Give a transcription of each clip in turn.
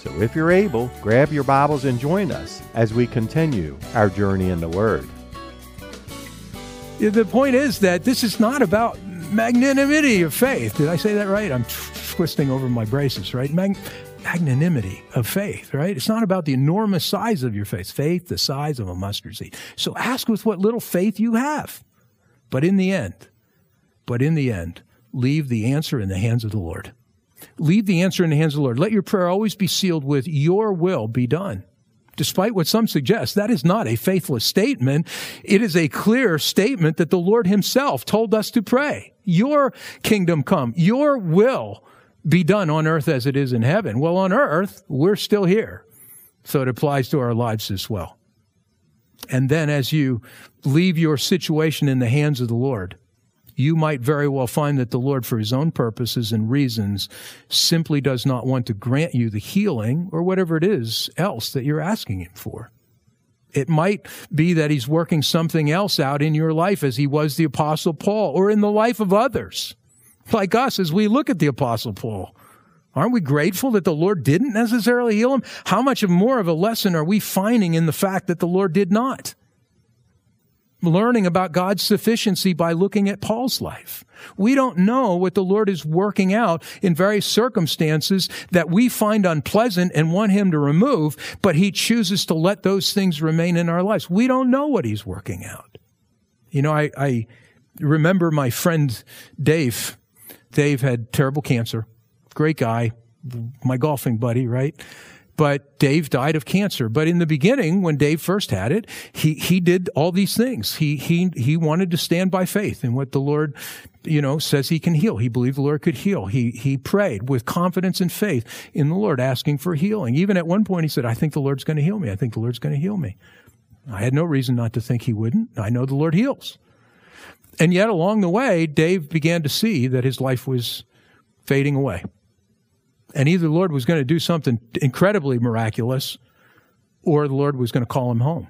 So if you're able, grab your Bibles and join us as we continue our journey in the Word. The point is that this is not about magnanimity of faith. Did I say that right? I'm twisting over my braces, right? Mag- magnanimity of faith, right? It's not about the enormous size of your faith. Faith the size of a mustard seed. So ask with what little faith you have. But in the end, but in the end, leave the answer in the hands of the Lord. Leave the answer in the hands of the Lord. Let your prayer always be sealed with your will be done. Despite what some suggest, that is not a faithless statement. It is a clear statement that the Lord himself told us to pray. Your kingdom come, your will be done on earth as it is in heaven. Well, on earth, we're still here. So it applies to our lives as well. And then as you leave your situation in the hands of the Lord, you might very well find that the Lord, for his own purposes and reasons, simply does not want to grant you the healing or whatever it is else that you're asking him for. It might be that he's working something else out in your life as he was the apostle Paul or in the life of others like us as we look at the apostle Paul. Aren't we grateful that the Lord didn't necessarily heal him? How much more of a lesson are we finding in the fact that the Lord did not? Learning about God's sufficiency by looking at Paul's life. We don't know what the Lord is working out in various circumstances that we find unpleasant and want Him to remove, but He chooses to let those things remain in our lives. We don't know what He's working out. You know, I, I remember my friend Dave. Dave had terrible cancer. Great guy. My golfing buddy, right? But Dave died of cancer. But in the beginning, when Dave first had it, he, he did all these things. He, he, he wanted to stand by faith in what the Lord, you know, says he can heal. He believed the Lord could heal. He, he prayed with confidence and faith in the Lord, asking for healing. Even at one point, he said, I think the Lord's going to heal me. I think the Lord's going to heal me. I had no reason not to think he wouldn't. I know the Lord heals. And yet along the way, Dave began to see that his life was fading away. And either the Lord was going to do something incredibly miraculous or the Lord was going to call him home.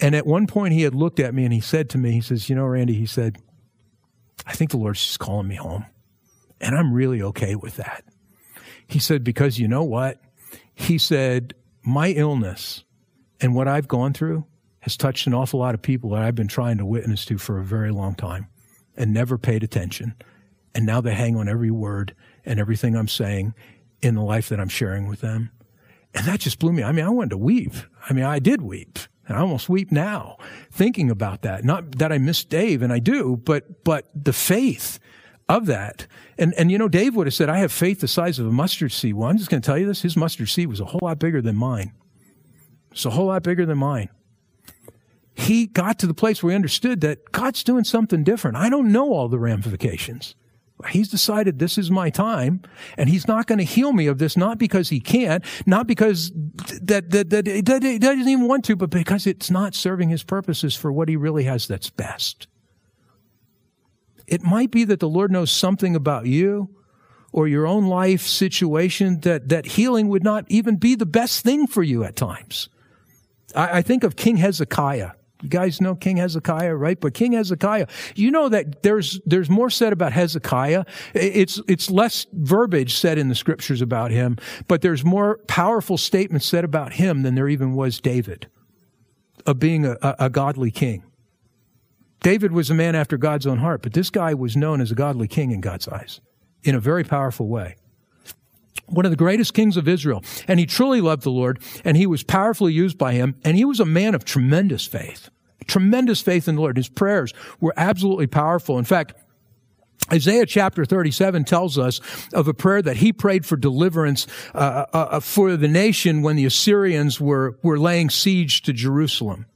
And at one point he had looked at me and he said to me, he says, you know, Randy, he said, I think the Lord's just calling me home. And I'm really okay with that. He said, because you know what? He said, my illness and what I've gone through has touched an awful lot of people that I've been trying to witness to for a very long time and never paid attention. And now they hang on every word and everything I'm saying in the life that I'm sharing with them. And that just blew me. I mean, I wanted to weep. I mean, I did weep. And I almost weep now thinking about that. Not that I miss Dave, and I do, but, but the faith of that. And, and you know, Dave would have said, I have faith the size of a mustard seed. Well, I'm just going to tell you this. His mustard seed was a whole lot bigger than mine. It's a whole lot bigger than mine. He got to the place where he understood that God's doing something different. I don't know all the ramifications. He's decided this is my time and he's not going to heal me of this, not because he can't, not because that, that, that, that he doesn't even want to, but because it's not serving his purposes for what he really has that's best. It might be that the Lord knows something about you or your own life situation that, that healing would not even be the best thing for you at times. I, I think of King Hezekiah. You guys know King Hezekiah, right? But King Hezekiah, you know that there's, there's more said about Hezekiah. It's, it's less verbiage said in the scriptures about him, but there's more powerful statements said about him than there even was David of being a, a, a godly king. David was a man after God's own heart, but this guy was known as a godly king in God's eyes in a very powerful way one of the greatest kings of Israel. And he truly loved the Lord and he was powerfully used by him. And he was a man of tremendous faith, tremendous faith in the Lord. His prayers were absolutely powerful. In fact, Isaiah chapter 37 tells us of a prayer that he prayed for deliverance uh, uh, uh, for the nation when the Assyrians were, were laying siege to Jerusalem.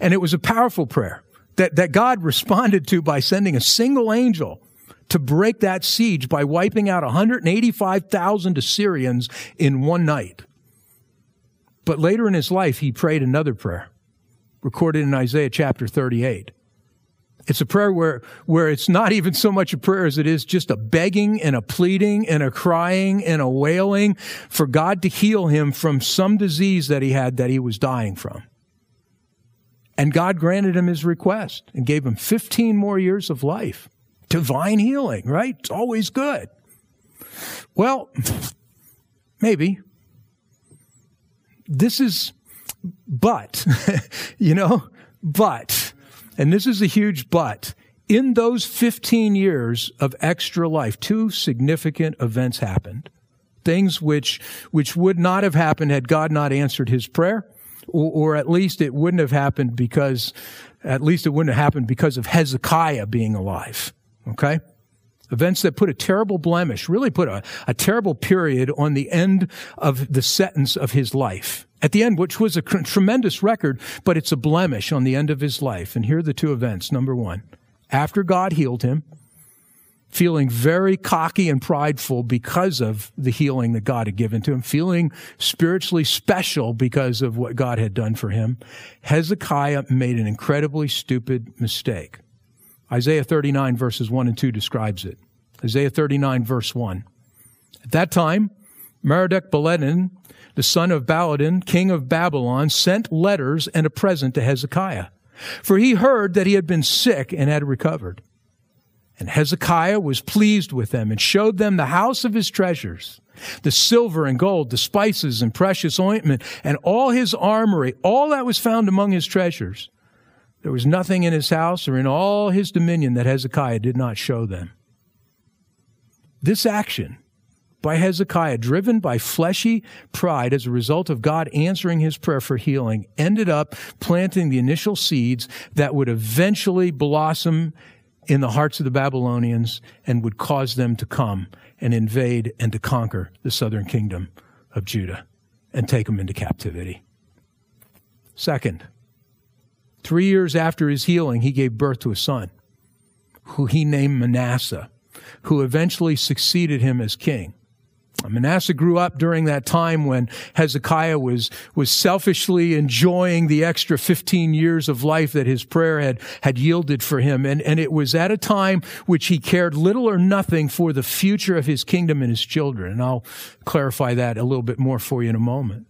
And it was a powerful prayer that, that God responded to by sending a single angel to break that siege by wiping out 185,000 Assyrians in one night. But later in his life, he prayed another prayer. Recorded in Isaiah chapter 38. It's a prayer where, where it's not even so much a prayer as it is just a begging and a pleading and a crying and a wailing for God to heal him from some disease that he had that he was dying from. And God granted him his request and gave him 15 more years of life. Divine healing, right? It's always good. Well, maybe. This is, but, you know, but and this is a huge but, in those 15 years of extra life, two significant events happened. Things which, which would not have happened had God not answered his prayer, or, or at least it wouldn't have happened because, at least it wouldn't have happened because of Hezekiah being alive. Okay? Events that put a terrible blemish, really put a, a terrible period on the end of the sentence of his life. At the end, which was a tremendous record, but it's a blemish on the end of his life. And here are the two events. Number one, after God healed him, feeling very cocky and prideful because of the healing that God had given to him, feeling spiritually special because of what God had done for him, Hezekiah made an incredibly stupid mistake. Isaiah 39 verses 1 and 2 describes it. Isaiah 39 verse 1. At that time, Merodach Baladan, the son of Baladan, king of Babylon, sent letters and a present to Hezekiah. For he heard that he had been sick and had recovered. And Hezekiah was pleased with them and showed them the house of his treasures, the silver and gold, the spices and precious ointment, and all his armory, all that was found among his treasures. There was nothing in his house or in all his dominion that Hezekiah did not show them. This action by Hezekiah, driven by fleshy pride as a result of God answering his prayer for healing, ended up planting the initial seeds that would eventually blossom in the hearts of the Babylonians and would cause them to come and invade and to conquer the southern kingdom of Judah and take them into captivity. Second, Three years after his healing, he gave birth to a son who he named Manasseh, who eventually succeeded him as king. Manasseh grew up during that time when Hezekiah was, was selfishly enjoying the extra 15 years of life that his prayer had, had yielded for him. And, and it was at a time which he cared little or nothing for the future of his kingdom and his children. And I'll clarify that a little bit more for you in a moment.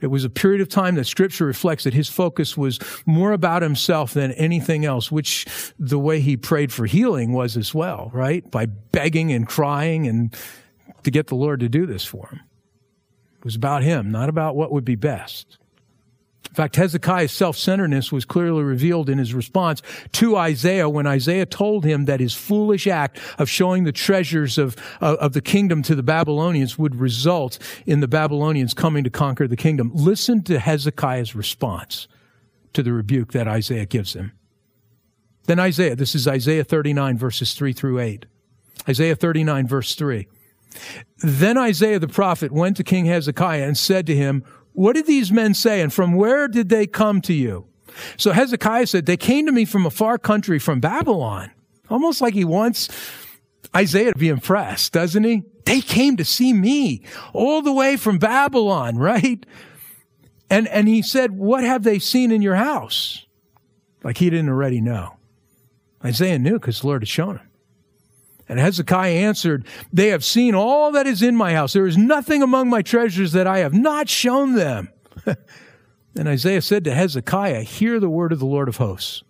It was a period of time that scripture reflects that his focus was more about himself than anything else, which the way he prayed for healing was as well, right? By begging and crying and to get the Lord to do this for him. It was about him, not about what would be best. In fact, Hezekiah's self-centeredness was clearly revealed in his response to Isaiah when Isaiah told him that his foolish act of showing the treasures of, of, of, the kingdom to the Babylonians would result in the Babylonians coming to conquer the kingdom. Listen to Hezekiah's response to the rebuke that Isaiah gives him. Then Isaiah, this is Isaiah 39 verses 3 through 8. Isaiah 39 verse 3. Then Isaiah the prophet went to King Hezekiah and said to him, what did these men say and from where did they come to you? So Hezekiah said, they came to me from a far country from Babylon. Almost like he wants Isaiah to be impressed, doesn't he? They came to see me all the way from Babylon, right? And, and he said, what have they seen in your house? Like he didn't already know. Isaiah knew because the Lord had shown him. And Hezekiah answered, They have seen all that is in my house. There is nothing among my treasures that I have not shown them. and Isaiah said to Hezekiah, Hear the word of the Lord of hosts.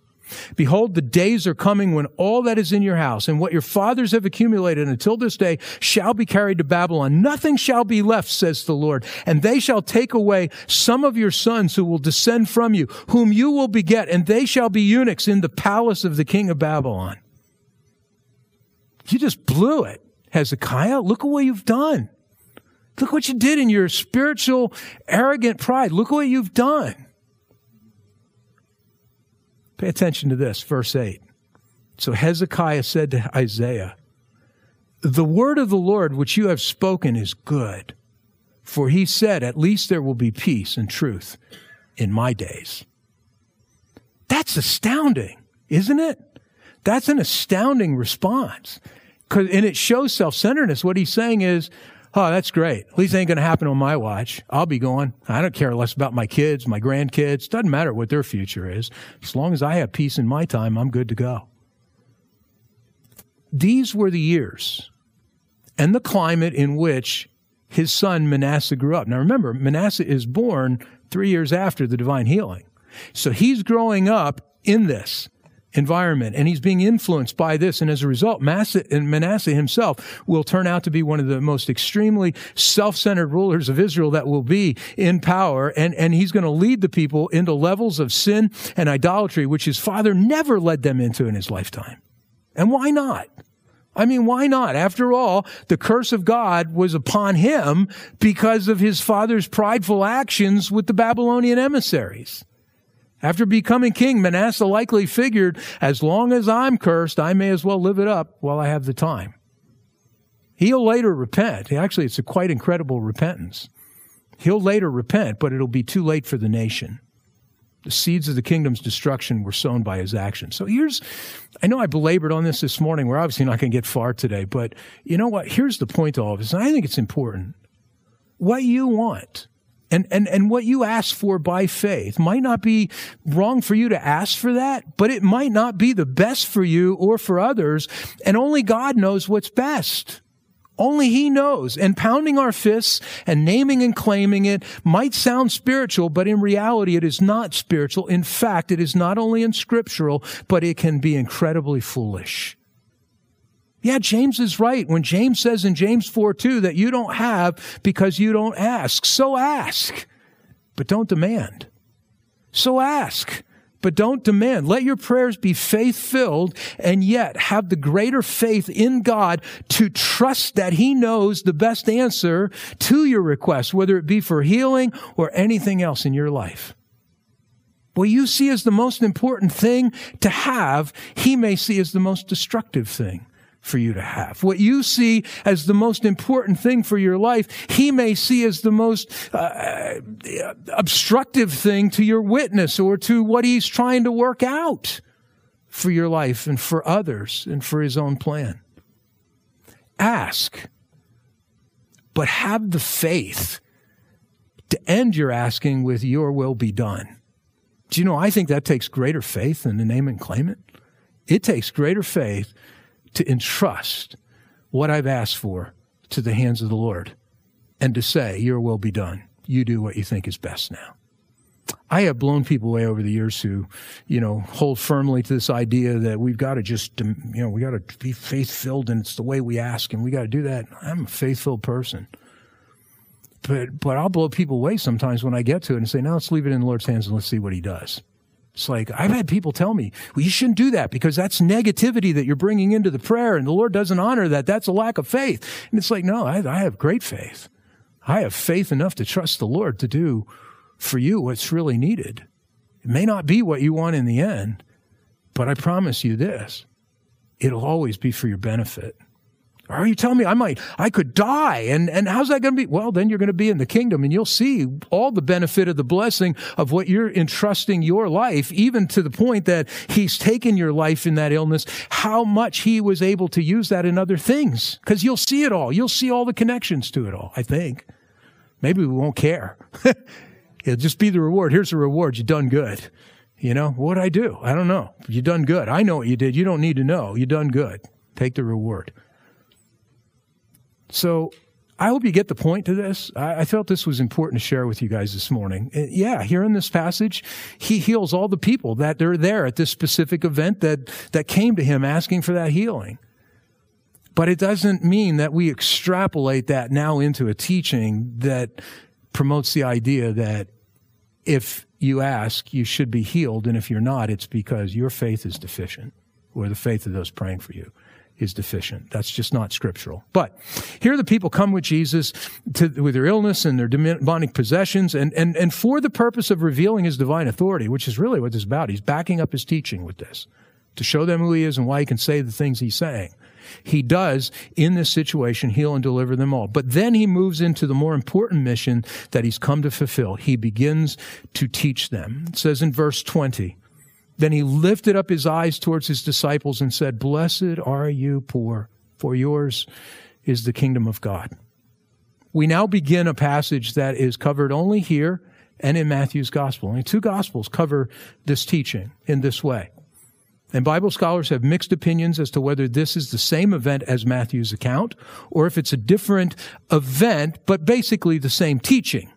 Behold, the days are coming when all that is in your house and what your fathers have accumulated until this day shall be carried to Babylon. Nothing shall be left, says the Lord. And they shall take away some of your sons who will descend from you, whom you will beget, and they shall be eunuchs in the palace of the king of Babylon. You just blew it, Hezekiah. Look at what you've done. Look what you did in your spiritual, arrogant pride. Look what you've done. Pay attention to this, verse 8. So Hezekiah said to Isaiah, The word of the Lord which you have spoken is good. For he said, At least there will be peace and truth in my days. That's astounding, isn't it? That's an astounding response. Cause, And it shows self centeredness. What he's saying is, Oh, that's great. At least it ain't going to happen on my watch. I'll be going. I don't care less about my kids, my grandkids. Doesn't matter what their future is. As long as I have peace in my time, I'm good to go. These were the years and the climate in which his son Manasseh grew up. Now remember, Manasseh is born three years after the divine healing. So he's growing up in this environment and he's being influenced by this. And as a result, Manasseh, himself will turn out to be one of the most extremely self-centered rulers of Israel that will be in power. And, and he's going to lead the people into levels of sin and idolatry, which his father never led them into in his lifetime. And why not? I mean, why not? After all, the curse of God was upon him because of his father's prideful actions with the Babylonian emissaries. After becoming king, Manasseh likely figured, as long as I'm cursed, I may as well live it up while I have the time. He'll later repent. Actually, it's a quite incredible repentance. He'll later repent, but it'll be too late for the nation. The seeds of the kingdom's destruction were sown by his actions. So here's, I know I belabored on this this morning. We're obviously not going to get far today, but you know what? Here's the point to all of this. And I think it's important. What you want and, and, and what you ask for by faith might not be wrong for you to ask for that, but it might not be the best for you or for others. And only God knows what's best. Only He knows. And pounding our fists and naming and claiming it might sound spiritual, but in reality, it is not spiritual. In fact, it is not only unscriptural, but it can be incredibly foolish. Yeah, James is right when James says in James 4 2 that you don't have because you don't ask. So ask, but don't demand. So ask, but don't demand. Let your prayers be faith filled and yet have the greater faith in God to trust that He knows the best answer to your request, whether it be for healing or anything else in your life. What you see as the most important thing to have, He may see as the most destructive thing for you to have. What you see as the most important thing for your life, he may see as the most uh, obstructive thing to your witness or to what he's trying to work out for your life and for others and for his own plan. Ask, but have the faith to end your asking with your will be done. Do you know, I think that takes greater faith than to name and claim it. It takes greater faith to entrust what I've asked for to the hands of the Lord and to say, Your will be done. You do what you think is best now. I have blown people away over the years who, you know, hold firmly to this idea that we've got to just, you know, we got to be faith filled and it's the way we ask and we got to do that. I'm a faith filled person. But, but I'll blow people away sometimes when I get to it and say, now let's leave it in the Lord's hands and let's see what he does. It's like, I've had people tell me, well, you shouldn't do that because that's negativity that you're bringing into the prayer and the Lord doesn't honor that. That's a lack of faith. And it's like, no, I, I have great faith. I have faith enough to trust the Lord to do for you what's really needed. It may not be what you want in the end, but I promise you this. It'll always be for your benefit. Are you telling me I might, I could die? And, and how's that going to be? Well, then you're going to be in the kingdom and you'll see all the benefit of the blessing of what you're entrusting your life, even to the point that he's taken your life in that illness, how much he was able to use that in other things. Cause you'll see it all. You'll see all the connections to it all, I think. Maybe we won't care. It'll just be the reward. Here's the reward. You've done good. You know, what'd I do? I don't know. You done good. I know what you did. You don't need to know. You done good. Take the reward. So I hope you get the point to this. I, felt this was important to share with you guys this morning. Uh, yeah, here in this passage, he heals all the people that are there at this specific event that, that came to him asking for that healing. But it doesn't mean that we extrapolate that now into a teaching that promotes the idea that if you ask, you should be healed. And if you're not, it's because your faith is deficient or the faith of those praying for you is deficient. That's just not scriptural. But here the people come with Jesus to, with their illness and their demonic possessions and, and, and for the purpose of revealing his divine authority, which is really what this is about. He's backing up his teaching with this to show them who he is and why he can say the things he's saying. He does, in this situation, heal and deliver them all. But then he moves into the more important mission that he's come to fulfill. He begins to teach them. It says in verse 20, then he lifted up his eyes towards his disciples and said, Blessed are you poor, for yours is the kingdom of God. We now begin a passage that is covered only here and in Matthew's gospel. Only two gospels cover this teaching in this way. And Bible scholars have mixed opinions as to whether this is the same event as Matthew's account or if it's a different event, but basically the same teaching.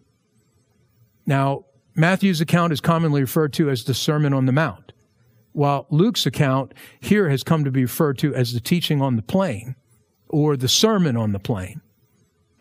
Now, Matthew's account is commonly referred to as the Sermon on the Mount, while Luke's account here has come to be referred to as the teaching on the plain or the Sermon on the Plain.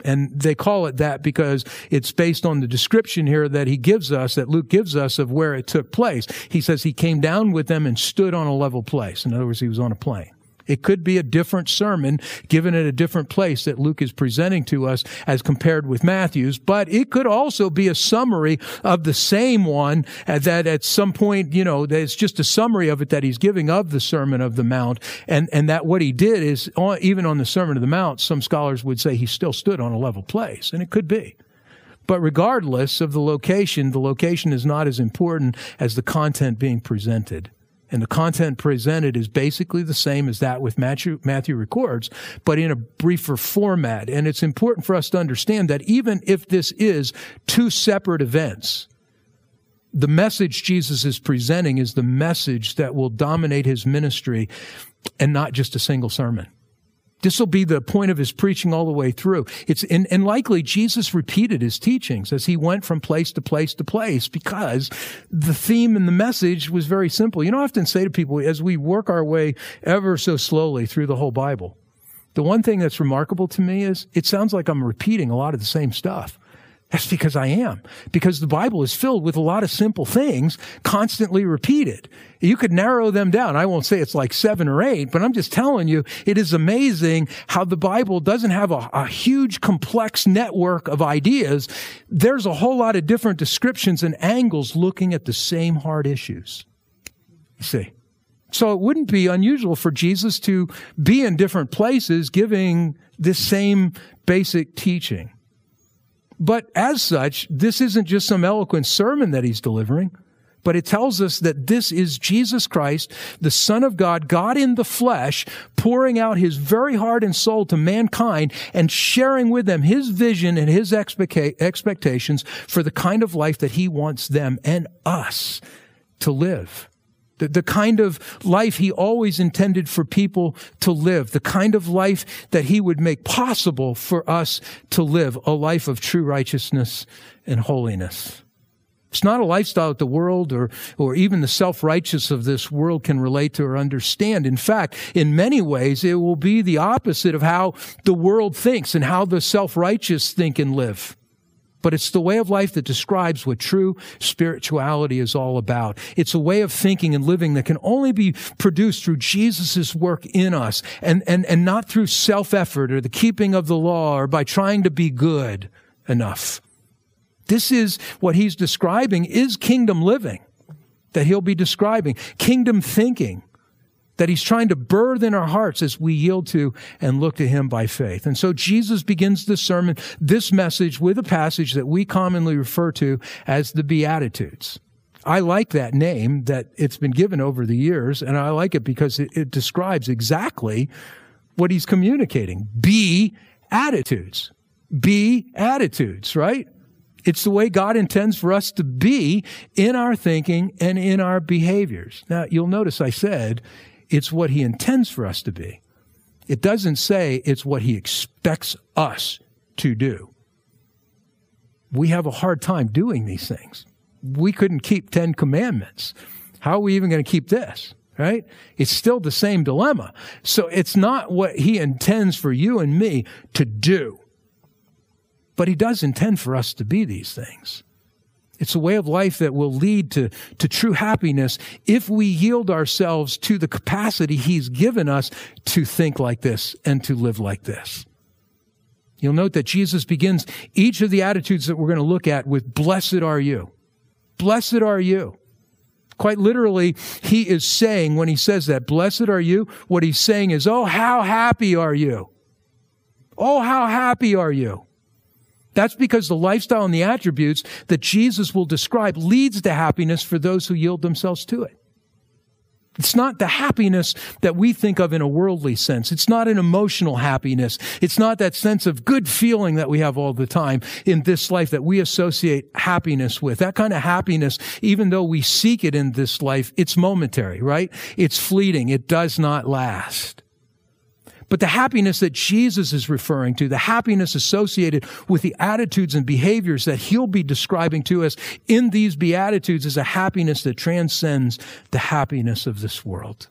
And they call it that because it's based on the description here that he gives us, that Luke gives us of where it took place. He says he came down with them and stood on a level place. In other words, he was on a plain. It could be a different sermon given at a different place that Luke is presenting to us as compared with Matthew's, but it could also be a summary of the same one that at some point, you know, it's just a summary of it that he's giving of the Sermon of the Mount. And, and that what he did is, even on the Sermon of the Mount, some scholars would say he still stood on a level place. And it could be. But regardless of the location, the location is not as important as the content being presented. And the content presented is basically the same as that with Matthew, Matthew records, but in a briefer format. And it's important for us to understand that even if this is two separate events, the message Jesus is presenting is the message that will dominate his ministry and not just a single sermon. This will be the point of his preaching all the way through. It's, and, and likely Jesus repeated his teachings as he went from place to place to place because the theme and the message was very simple. You know, I often say to people as we work our way ever so slowly through the whole Bible, the one thing that's remarkable to me is it sounds like I'm repeating a lot of the same stuff. That's because I am. Because the Bible is filled with a lot of simple things constantly repeated. You could narrow them down. I won't say it's like seven or eight, but I'm just telling you, it is amazing how the Bible doesn't have a, a huge complex network of ideas. There's a whole lot of different descriptions and angles looking at the same hard issues. You see. So it wouldn't be unusual for Jesus to be in different places giving this same basic teaching. But as such, this isn't just some eloquent sermon that he's delivering, but it tells us that this is Jesus Christ, the Son of God, God in the flesh, pouring out his very heart and soul to mankind and sharing with them his vision and his expectations for the kind of life that he wants them and us to live. The, the kind of life he always intended for people to live, the kind of life that he would make possible for us to live, a life of true righteousness and holiness. It's not a lifestyle that the world or, or even the self-righteous of this world can relate to or understand. In fact, in many ways, it will be the opposite of how the world thinks and how the self-righteous think and live but it's the way of life that describes what true spirituality is all about. It's a way of thinking and living that can only be produced through Jesus' work in us and, and, and not through self-effort or the keeping of the law or by trying to be good enough. This is what he's describing is kingdom living that he'll be describing. Kingdom thinking that he's trying to birth in our hearts as we yield to and look to him by faith. And so Jesus begins this sermon, this message with a passage that we commonly refer to as the Beatitudes. I like that name that it's been given over the years, and I like it because it, it describes exactly what he's communicating. Be attitudes. Be attitudes, right? It's the way God intends for us to be in our thinking and in our behaviors. Now, you'll notice I said it's what he intends for us to be. It doesn't say it's what he expects us to do. We have a hard time doing these things. We couldn't keep 10 commandments. How are we even going to keep this? Right? It's still the same dilemma. So it's not what he intends for you and me to do. But he does intend for us to be these things. It's a way of life that will lead to, to true happiness if we yield ourselves to the capacity He's given us to think like this and to live like this. You'll note that Jesus begins each of the attitudes that we're going to look at with blessed are you. Blessed are you. Quite literally, he is saying when he says that, blessed are you, what he's saying is, oh, how happy are you? Oh, how happy are you? That's because the lifestyle and the attributes that Jesus will describe leads to happiness for those who yield themselves to it. It's not the happiness that we think of in a worldly sense. It's not an emotional happiness. It's not that sense of good feeling that we have all the time in this life that we associate happiness with. That kind of happiness, even though we seek it in this life, it's momentary, right? It's fleeting. It does not last. But the happiness that Jesus is referring to, the happiness associated with the attitudes and behaviors that he'll be describing to us in these Beatitudes is a happiness that transcends the happiness of this world.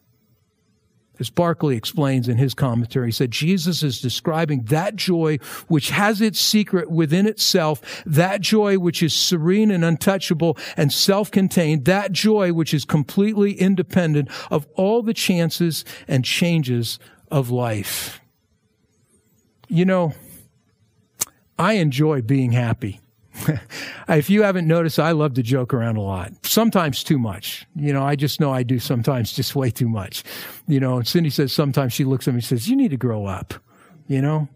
As Barclay explains in his commentary, he said Jesus is describing that joy which has its secret within itself, that joy which is serene and untouchable and self-contained, that joy which is completely independent of all the chances and changes of life. You know, I enjoy being happy. if you haven't noticed, I love to joke around a lot. Sometimes too much. You know, I just know I do sometimes just way too much. You know, and Cindy says sometimes she looks at me and says, you need to grow up. You know,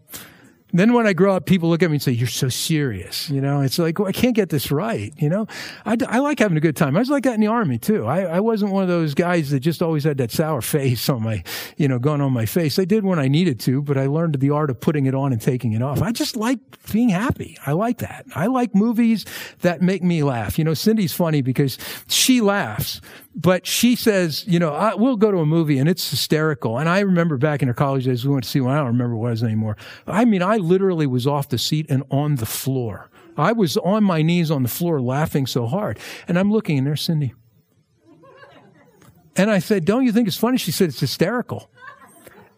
then when I grow up, people look at me and say, you're so serious. You know, it's like, well, I can't get this right. You know, I, I like having a good time. I was like that in the army too. I, I wasn't one of those guys that just always had that sour face on my, you know, going on my face. I did when I needed to, but I learned the art of putting it on and taking it off. I just like being happy. I like that. I like movies that make me laugh. You know, Cindy's funny because she laughs, but she says, you know, I, we'll go to a movie and it's hysterical. And I remember back in her college days, we went to see one. I don't remember what it was anymore. I mean, I literally was off the seat and on the floor. I was on my knees on the floor laughing so hard. And I'm looking and there's Cindy. And I said, don't you think it's funny? She said, it's hysterical.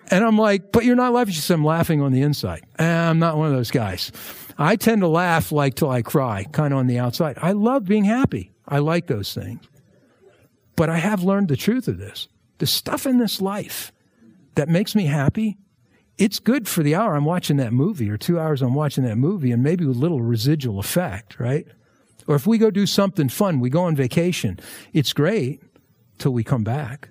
And I'm like, but you're not laughing. She said, I'm laughing on the inside. I'm not one of those guys. I tend to laugh like till I cry, kind of on the outside. I love being happy. I like those things. But I have learned the truth of this. The stuff in this life that makes me happy, it's good for the hour I'm watching that movie or two hours I'm watching that movie and maybe with little residual effect, right? Or if we go do something fun, we go on vacation, it's great till we come back.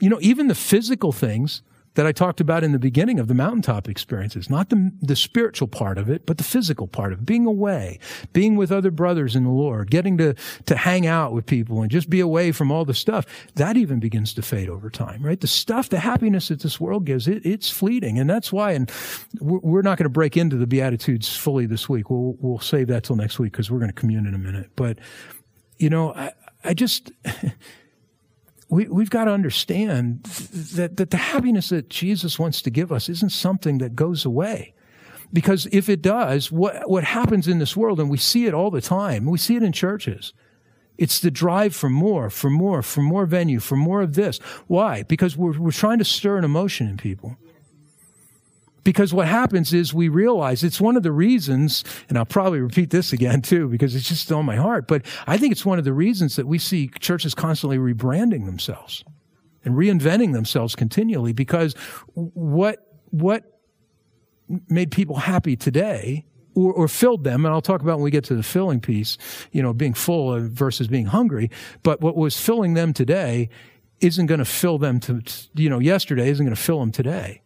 You know, even the physical things that I talked about in the beginning of the mountaintop experiences, not the, the spiritual part of it, but the physical part of being away, being with other brothers in the Lord, getting to, to hang out with people and just be away from all the stuff. That even begins to fade over time, right? The stuff, the happiness that this world gives, it, it's fleeting. And that's why, and we're, we're not going to break into the Beatitudes fully this week. We'll, we'll save that till next week because we're going to commune in a minute. But, you know, I, I just, we, we've got to understand that, that the happiness that Jesus wants to give us isn't something that goes away. Because if it does, what, what happens in this world, and we see it all the time, we see it in churches, it's the drive for more, for more, for more venue, for more of this. Why? Because we're, we're trying to stir an emotion in people. Because what happens is we realize it's one of the reasons, and I'll probably repeat this again too, because it's just on my heart, but I think it's one of the reasons that we see churches constantly rebranding themselves and reinventing themselves continually because what, what made people happy today or, or, filled them, and I'll talk about when we get to the filling piece, you know, being full versus being hungry, but what was filling them today isn't going to fill them to, you know, yesterday isn't going to fill them today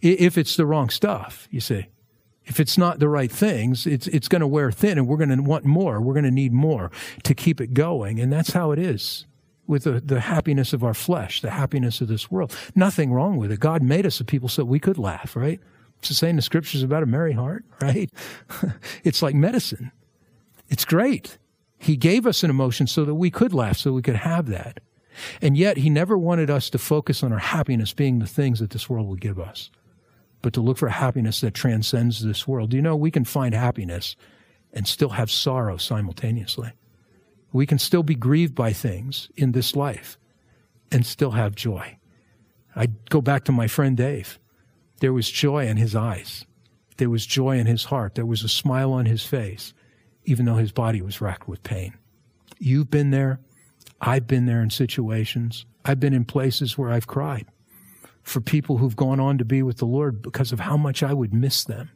if it's the wrong stuff, you see. If it's not the right things, it's, it's going to wear thin and we're going to want more. We're going to need more to keep it going. And that's how it is with the, the happiness of our flesh, the happiness of this world. Nothing wrong with it. God made us a people so we could laugh, right? It's the same the scriptures about a merry heart, right? it's like medicine. It's great. He gave us an emotion so that we could laugh, so we could have that. And yet he never wanted us to focus on our happiness being the things that this world will give us but to look for happiness that transcends this world. You know we can find happiness and still have sorrow simultaneously? We can still be grieved by things in this life and still have joy. I go back to my friend Dave. There was joy in his eyes. There was joy in his heart. There was a smile on his face, even though his body was racked with pain. You've been there. I've been there in situations. I've been in places where I've cried for people who've gone on to be with the Lord because of how much I would miss them.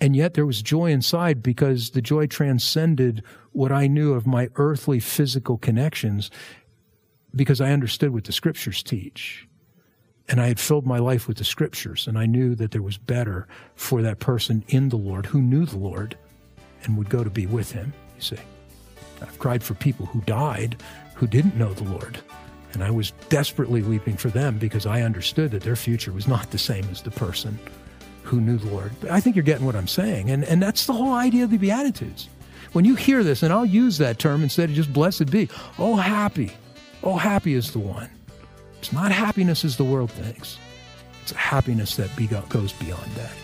And yet there was joy inside because the joy transcended what I knew of my earthly physical connections because I understood what the scriptures teach. And I had filled my life with the scriptures and I knew that there was better for that person in the Lord who knew the Lord and would go to be with him, you see. I've cried for people who died who didn't know the Lord And I was desperately weeping for them because I understood that their future was not the same as the person who knew the Lord. I think you're getting what I'm saying. And, and that's the whole idea of the Beatitudes. When you hear this, and I'll use that term instead of just blessed be, oh, happy. Oh, happy is the one. It's not happiness as the world thinks, it's a happiness that goes beyond that.